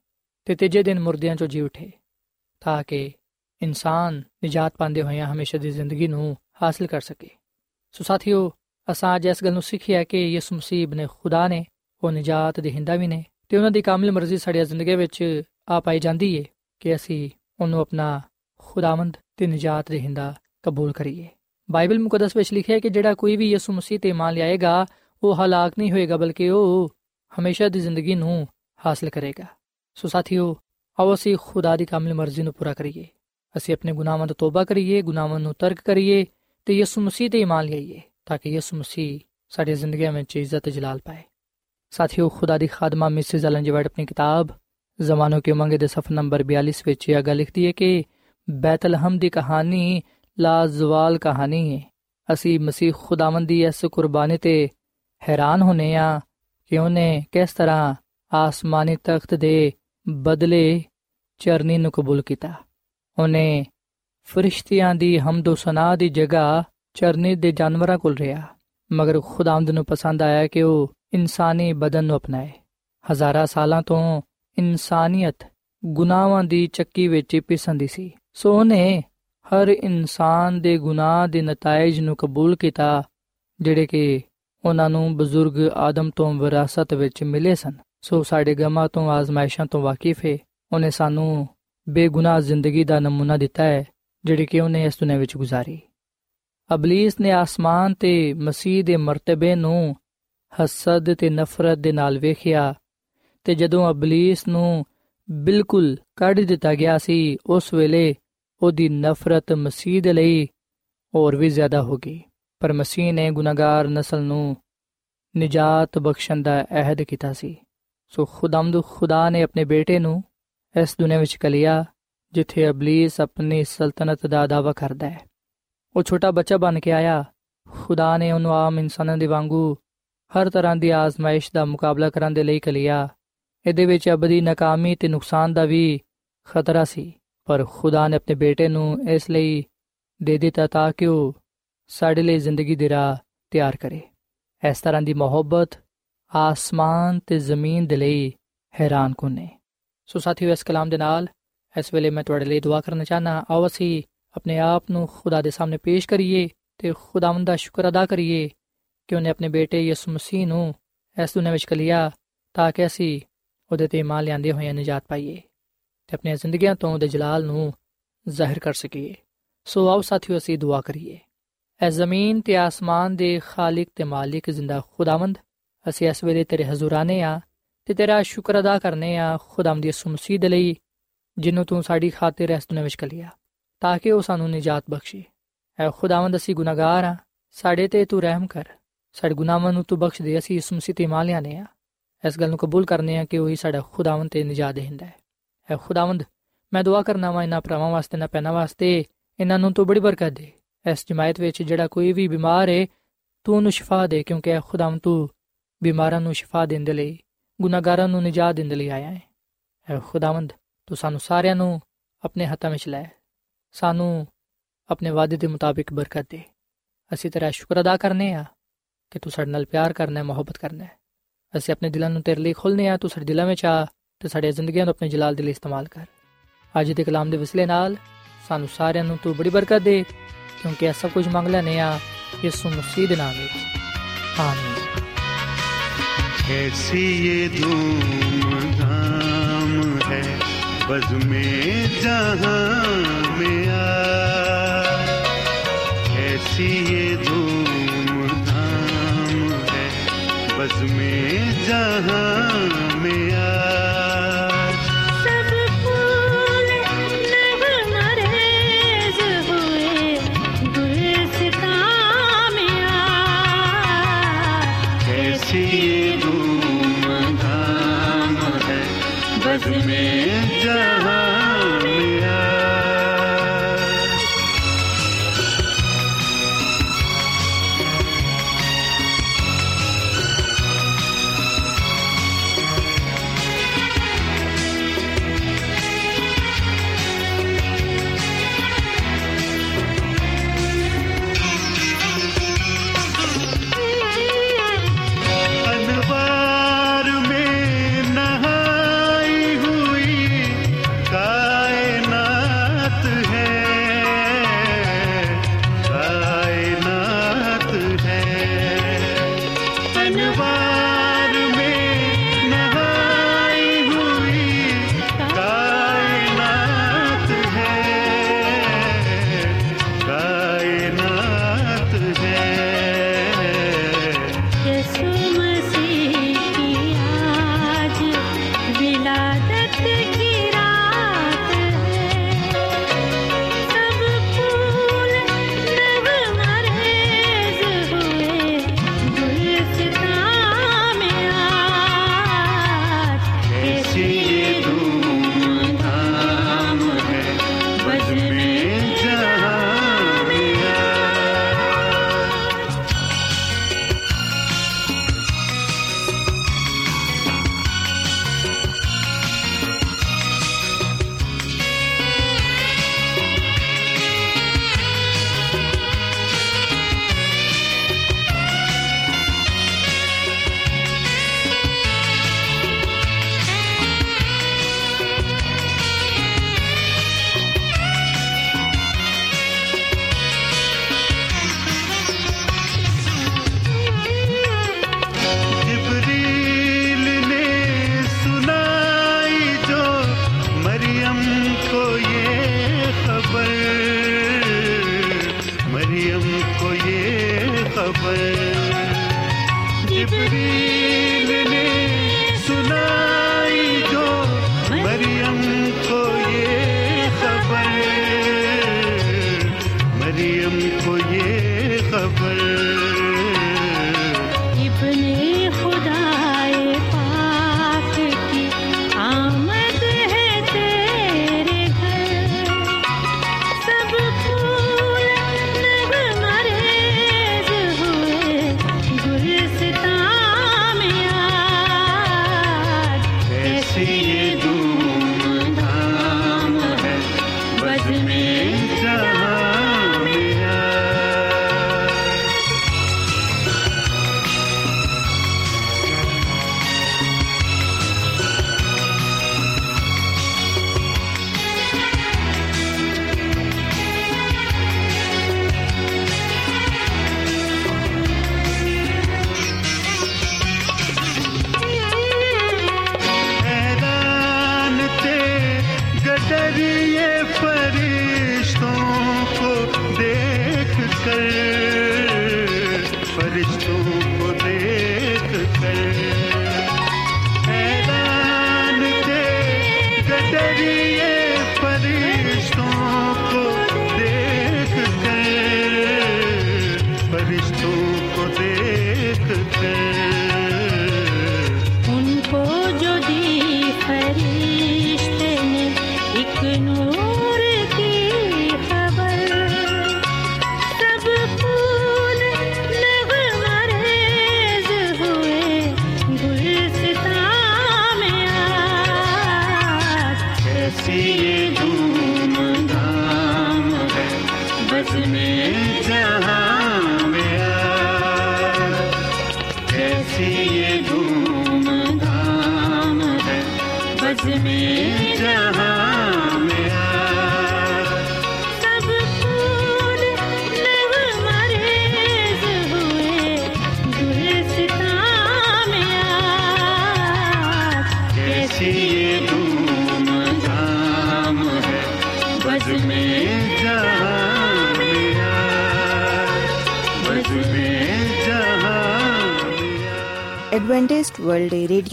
ਤੇ ਤੀਜੇ ਦਿਨ ਮੁਰਦਿਆਂ ਚੋਂ ਜੀ ਉਠੇ ਤਾਂ ਕਿ ਇਨਸਾਨ ਨਜਾਤ ਪਾਉਂਦੇ ਹੋਇਆਂ ਹਮੇਸ਼ਾ ਦੀ ਜ਼ਿੰਦਗੀ ਨੂੰ ਹਾਸਲ ਕਰ ਸਕੇ ਸੋ ਸਾਥੀਓ ਅਸਾਂ ਅੱਜ ਇਸ ਗੱਲ ਨੂੰ ਸਿੱਖਿਆ ਕਿ ਯਿਸੂ ਮਸੀਹ ਨੇ ਖੁਦਾ ਨੇ ਉਹ ਨਜਾਤ ਦੇਹਿੰਦਾ ਵੀ ਨੇ ਤੇ ਉਹਨਾਂ ਦੀ ਕਾਮਿਲ ਮਰਜ਼ੀ ਸਾਡੀ ਜ਼ਿੰਦਗੀ ਵਿੱਚ ਆ ਪਾਈ ਜਾਂਦੀ ਏ ਕਿ ਅਸੀਂ ਉਹਨੂੰ ਆਪਣਾ ਖੁਦਾਵੰਦ ਤੇ ਨਜਾਤ ਦੇਹਿੰਦਾ ਕਬੂਲ ਕਰੀਏ ਬਾਈਬਲ ਮੁਕੱਦਸ ਵਿੱਚ ਲਿਖਿਆ ਹੈ ਕਿ ਜਿਹੜਾ ਕੋਈ ਵੀ ਯਿਸੂ ਮਸੀਹ ਤੇ ਮੰਨ ਲਿਆਏਗਾ ਉਹ ਹਲਾਕ ਨਹੀਂ ਹੋਏਗਾ ਬਲਕਿ ਉਹ ਹਮੇਸ਼ਾ ਦੀ ਜ਼ਿੰਦਗੀ ਨੂੰ ਹਾਸਲ ਕਰੇਗਾ ਸੋ ਸਾਥੀਓ ਆਓ ਅਸੀਂ ਖੁਦਾ ਦੀ ਕਾਮਿਲ ਮਰਜ਼ੀ ਨੂੰ ਪੂਰਾ ਕਰੀਏ ਅਸੀਂ ਆਪਣੇ ਗੁਨਾਹਾਂ ਤੋਂ ਤੋਬਾ ਕਰੀਏ ਗੁਨਾਹਾਂ ਨੂੰ ਤਰਕ ਕਰੀਏ ਤੇ ਯਿਸੂ ਮਸੀਹ ਤੇ ਇਮਾਨ ਲਈਏ ਤਾਂ ਕਿ ਯਿਸੂ ਮਸੀਹ ਸਾਡੀ ਜ਼ਿੰਦਗੀ ਵਿੱਚ ਇੱਜ਼ਤ ਜਲਾਲ ਪਾਏ ਸਾਥੀਓ ਖੁਦਾ ਦੀ ਖਾਦਮਾ ਮਿਸਿਸ ਐਲਨ ਜੀ ਵਾਈਟ ਆਪਣੀ ਕਿਤਾਬ ਜ਼ਮਾਨੋਂ ਕੇ ਮੰਗੇ ਦੇ ਸਫਾ ਨੰਬਰ 42 ਵਿੱਚ ਇਹ ਗੱਲ ਲਿਖਦੀ ਹੈ ਕਿ ਬੈਤਲਹਮ ਦੀ ਕਹਾਣੀ ਲਾਜ਼ਵਾਲ ਕਹਾਣੀ ਹੈ ਅਸੀਂ ਮਸੀਹ ਖੁਦਾਵੰਦ ਦੀ ਇਸ ਕੁਰਬਾਨੀ ਤੇ ਹੈਰਾਨ ਹੋਨੇ ਆ ਕਿ ਉਹਨੇ ਕਿਸ ਤਰ੍ਹਾਂ ਆਸਮਾਨੀ ਤਖਤ ਦੇ ਬਦਲੇ ਚਰਨੀ ਨੂੰ ਕਬੂਲ ਕੀਤਾ। ਉਹਨੇ ਫਰਿਸ਼ਤਿਆਂ ਦੀ ਹਮਦੋ ਸਨਾ ਦੀ ਜਗ੍ਹਾ ਚਰਨੀ ਦੇ ਜਾਨਵਰਾਂ ਕੋਲ ਰਿਹਾ, ਮਗਰ ਖੁਦਾਵੰਦ ਨੂੰ ਪਸੰਦ ਆਇਆ ਕਿ ਉਹ ਇਨਸਾਨੀ ਬਦਨ ਨੂੰ ਅਪਣਾਏ। ਹਜ਼ਾਰਾਂ ਸਾਲਾਂ ਤੋਂ ਇਨਸਾਨੀਅਤ ਗੁਨਾਹਾਂ ਦੀ ਚੱਕੀ ਵਿੱਚ ਪਿਸੰਦੀ ਸੀ। ਸੋ ਉਹਨੇ ਹਰ ਇਨਸਾਨ ਦੇ ਗੁਨਾਹ ਦੇ ਨਤੀਜੇ ਨੂੰ ਕਬੂਲ ਕੀਤਾ, ਜਿਹੜੇ ਕਿ ਉਹਨਾਂ ਨੂੰ ਬਜ਼ੁਰਗ ਆਦਮ ਤੋਂ ਵਿਰਾਸਤ ਵਿੱਚ ਮਿਲੇ ਸਨ। ਸੋ ਸਾਡੇ ਗਮਾਂ ਤੋਂ, ਆਜ਼ਮਾਇਸ਼ਾਂ ਤੋਂ ਵਾਕਿਫ ਹੈ ਉਹਨੇ ਸਾਨੂੰ ਬੇਗੁਨਾਹ ਜ਼ਿੰਦਗੀ ਦਾ ਨਮੂਨਾ ਦਿੱਤਾ ਹੈ, ਜਿਹੜੀ ਕਿ ਉਹਨੇ ਇਸ ਦੁਨੀਆਂ ਵਿੱਚ ਗੁਜ਼ਾਰੀ। ਅਬਲਿਸ ਨੇ ਆਸਮਾਨ ਤੇ ਮਸੀਹ ਦੇ ਮਰਤਬੇ ਨੂੰ ਹਸਦ ਤੇ ਨਫ਼ਰਤ ਦੇ ਨਾਲ ਵੇਖਿਆ, ਤੇ ਜਦੋਂ ਅਬਲਿਸ ਨੂੰ ਬਿਲਕੁਲ ਕੱਢ ਦਿੱਤਾ ਗਿਆ ਸੀ, ਉਸ ਵੇਲੇ ਉਹਦੀ ਨਫ਼ਰਤ ਮਸੀਹ ਦੇ ਲਈ ਹੋਰ ਵੀ ਜ਼ਿਆਦਾ ਹੋ ਗਈ। ਪਰ ਮਸੀਹ ਨੇ ਗੁਨਾਹਗਾਰ ਨਸਲ ਨੂੰ ਨਜਾਤ ਬਖਸ਼ਣ ਦਾ ਅਹਿਦ ਕੀਤਾ ਸੀ। ਸੋ ਖੁਦਾਮਦ ਖੁਦਾ ਨੇ ਆਪਣੇ ਬੇਟੇ ਨੂੰ ਇਸ ਦੁਨੀਆਂ ਵਿੱਚ ਕਲਿਆ ਜਿੱਥੇ ਅਬਲੀਸ ਆਪਣੀ ਸਲਤਨਤ ਦਾ ਦਾਅਵਾ ਕਰਦਾ ਹੈ। ਉਹ ਛੋਟਾ ਬੱਚਾ ਬਣ ਕੇ ਆਇਆ। ਖੁਦਾ ਨੇ ਉਹਨੂੰ ਆਮ ਇਨਸਾਨਾਂ ਦੇ ਵਾਂਗੂ ਹਰ ਤਰ੍ਹਾਂ ਦੀ ਆਜ਼ਮਾਇਸ਼ ਦਾ ਮੁਕਾਬਲਾ ਕਰਨ ਦੇ ਲਈ ਕਲਿਆ ਇਹਦੇ ਵਿੱਚ ਅਬਦੀ, ਨਾਕਾਮੀ ਤੇ ਨੁਕਸਾਨ ਦਾ ਵੀ ਖਤਰਾ ਸੀ। ਪਰ ਖੁਦਾ ਨੇ ਆਪਣੇ ਬੇਟੇ ਨੂੰ ਇਸ ਲਈ ਦੇ ਦਿੱਤਾ ਤਾਂ ਕਿ ਉਹ ਸਾਡੇ ਲਈ ਜ਼ਿੰਦਗੀ ਦੀ ਰਾਹ ਤਿਆਰ ਕਰੇ। ਇਸ ਤਰ੍ਹਾਂ ਦੀ ਮੁਹੱਬਤ ਆਸਮਾਨ ਤੇ ਜ਼ਮੀਨ ਦੇ ਲਈ ਹੈਰਾਨ ਕੁਨੇ ਸੋ ਸਾਥੀਓ, ਇਸ ਕਲਾਮ ਦੇ ਨਾਲ ਇਸ ਵੇਲੇ ਮੈਂ ਤੁਹਾਡੇ ਲਈ ਦੁਆ ਕਰਨਾ ਚਾਹਨਾ ਆਓ ਅਸੀਂ ਆਪਣੇ ਆਪ ਨੂੰ ਖੁਦਾ ਦੇ ਸਾਹਮਣੇ ਪੇਸ਼ ਕਰੀਏ ਤੇ ਖੁਦਾਵੰਦ ਦਾ ਸ਼ੁਕਰ ਅਦਾ ਕਰੀਏ ਕਿ ਉਹਨੇ ਆਪਣੇ ਬੇਟੇ ਯਿਸੂ ਮਸੀਹ ਨੂੰ ਇਸ ਦੁਨੀਆਂ ਵਿੱਚ ਕਲਿਆ ਤਾਂ ਕਿ ਅਸੀਂ ਉਹਦੇ ਤੇ ਇਮਾਨ ਲਿਆਂਦੇ ਹੋਏ ਨਜਾਤ ਪਾਈਏ। ਤੇ ਆਪਣੀਆਂ ਜ਼ਿੰਦਗੀਆਂ ਤੋਂ ਉਹਦੇ ਜਲਾਲ ਨੂੰ ਜ਼ਾਹਿਰ ਕਰ ਸਕੀਏ। ਸੋ ਆਓ ਸਾਥੀਓ, ਅਸੀਂ ਦੁਆ ਕਰੀਏ। ਐ ਜ਼ਮੀਨ ਤੇ ਆਸਮਾਨ ਦੇ ਖਾਲਕ ਤੇ ਮਾਲਿਕ ਜ਼ਿੰਦਾ ਖੁਦਾਵੰਦ, ਅਸੀਂ ਇਸ ਵੇਲੇ ਤੇਰੇ ਹਜ਼ੂਰਾਨੇ ਆ ਤੇ ਤੇਰਾ ਸ਼ੁਕਰ ਅਦਾ ਕਰਨੇ ਆ ਖੁਦਾਮ ਦੀ ਯਿਸੂ ਮਸੀਹ ਦੇ ਲਈ ਜਿਹਨੂੰ ਤੂੰ ਸਾਡੀ ਖਾਤਰ ਇਸ ਦੁਨੀਆਂ ਵਿੱਚ ਕਲਿਆ, ਤਾਂ ਕਿ ਉਹ ਸਾਨੂੰ ਨਜਾਤ ਬਖਸ਼ੇ। ਐ ਖੁਦਾਵੰਦ, ਅਸੀਂ ਗੁਨਾਹਗਾਰ ਆ, ਸਾਡੇ ਤੇ ਤੂੰ ਰਹਿਮ ਕਰ। ਸਾਡੇ ਗੁਨਾਹਾਂ ਨੂੰ ਤੂੰ ਬਖਸ਼ ਦੇ ਅਸੀਂ ਯਿਸੂ ਮਸੀਹ ਤੇ ਇਮਾਨ ਲਿਆਨੇ ਆ। ਇਸ ਗੱਲ ਨੂੰ ਕਬੂਲ ਕਰਨੇ ਆ ਕਿ ਉਹੀ ਸਾਡਾ ਖੁਦਾਵੰਦ ਤੇ ਨਜਾਤ ਦੇਹਿੰਦਾ ਹੈ। ਐ ਖੁਦਾਵੰਦ, ਮੈਂ ਦੁਆ ਕਰਨਾ ਵਾ ਇਹਨਾਂ ਭਰਾਵਾਂ ਵਾਸਤੇ ਨਾ ਪੈਣਾ ਵਾਸਤੇ, ਇਹਨਾਂ ਨੂੰ ਤੂੰ ਬੜੀ ਬਰਕਤ ਦੇ। ਇਸ ਜਮਾਇਤ ਵਿੱਚ ਜਿਹੜਾ ਕੋਈ ਵੀ ਬਿਮਾਰ ਹੈ ਤੂੰ ਉਹਨੂੰ ਸ਼ਿਫਾ ਦੇ, ਕਿਉਂਕਿ ਐ ਖੁਦਾਵੰਦ ਤੂੰ ਬਿਮਾਰਾਂ ਨੂੰ ਸ਼ਿਫਾ ਦੇਣ ਦੇ ਲਈ, ਗੁਨਾਹਗਾਰਾਂ ਨੂੰ ਨਜਾਤ ਦੇਣ ਦੇ ਲਈ ਆਇਆ ਹੈ ਐ ਖੁਦਾਵੰਦ, ਤੂੰ ਸਾਨੂੰ ਸਾਰਿਆਂ ਨੂੰ ਆਪਣੇ ਹੱਥਾਂ ਵਿੱਚ ਲੈ, ਸਾਨੂੰ ਆਪਣੇ ਵਾਅਦੇ ਦੇ ਮੁਤਾਬਿਕ ਬਰਕਤ ਦੇ। ਅਸੀਂ ਤੇਰਾ ਸ਼ੁਕਰ ਅਦਾ ਕਰਨੇ ਆ ਕਿ ਤੂੰ ਸਾਡੇ ਨਾਲ ਪਿਆਰ ਕਰਨਾ ਹੈ ਮੁਹੱਬਤ ਕਰਨਾ ਹੈ। ਅਸੀਂ ਆਪਣੇ ਦਿਲਾਂ ਨੂੰ ਤੇਰੇ ਲਈ ਖੋਲਨੇ ਆ, ਤੂੰ ਸਾਡੇ ਦਿਲਾਂ ਵਿੱਚ ਆ ਤੇ ਸਾਡੇ ਜ਼ਿੰਦਗੀਆਂ ਨੂੰ ਆਪਣੇ ਜਲਾਲ ਦੇ ਲਈ ਇਸਤੇਮਾਲ ਕਰ ਅੱਜ ਦੇ ਕਲਾਮ ਦੇ ਵਸਲੇ ਨਾਲ ਸਾਨੂੰ ਸਾਰਿਆਂ ਨੂੰ ਤੂੰ ਬੜੀ ਬਰਕਤ ਦੇ ਕਿਉਂਕਿ ਇਹ ਸਭ ਕੁਝ ਮੰਗ ਲੈਨੇ ਆ ਯਿਸੂ ਮਸੀਹ ਦੇ ਨਾਮ ਵਿੱਚ ਆਮੀਨ कैसी ये धूम धाम है बज में जहां में आ कैसी ये धूम धाम है बज में जहां में आ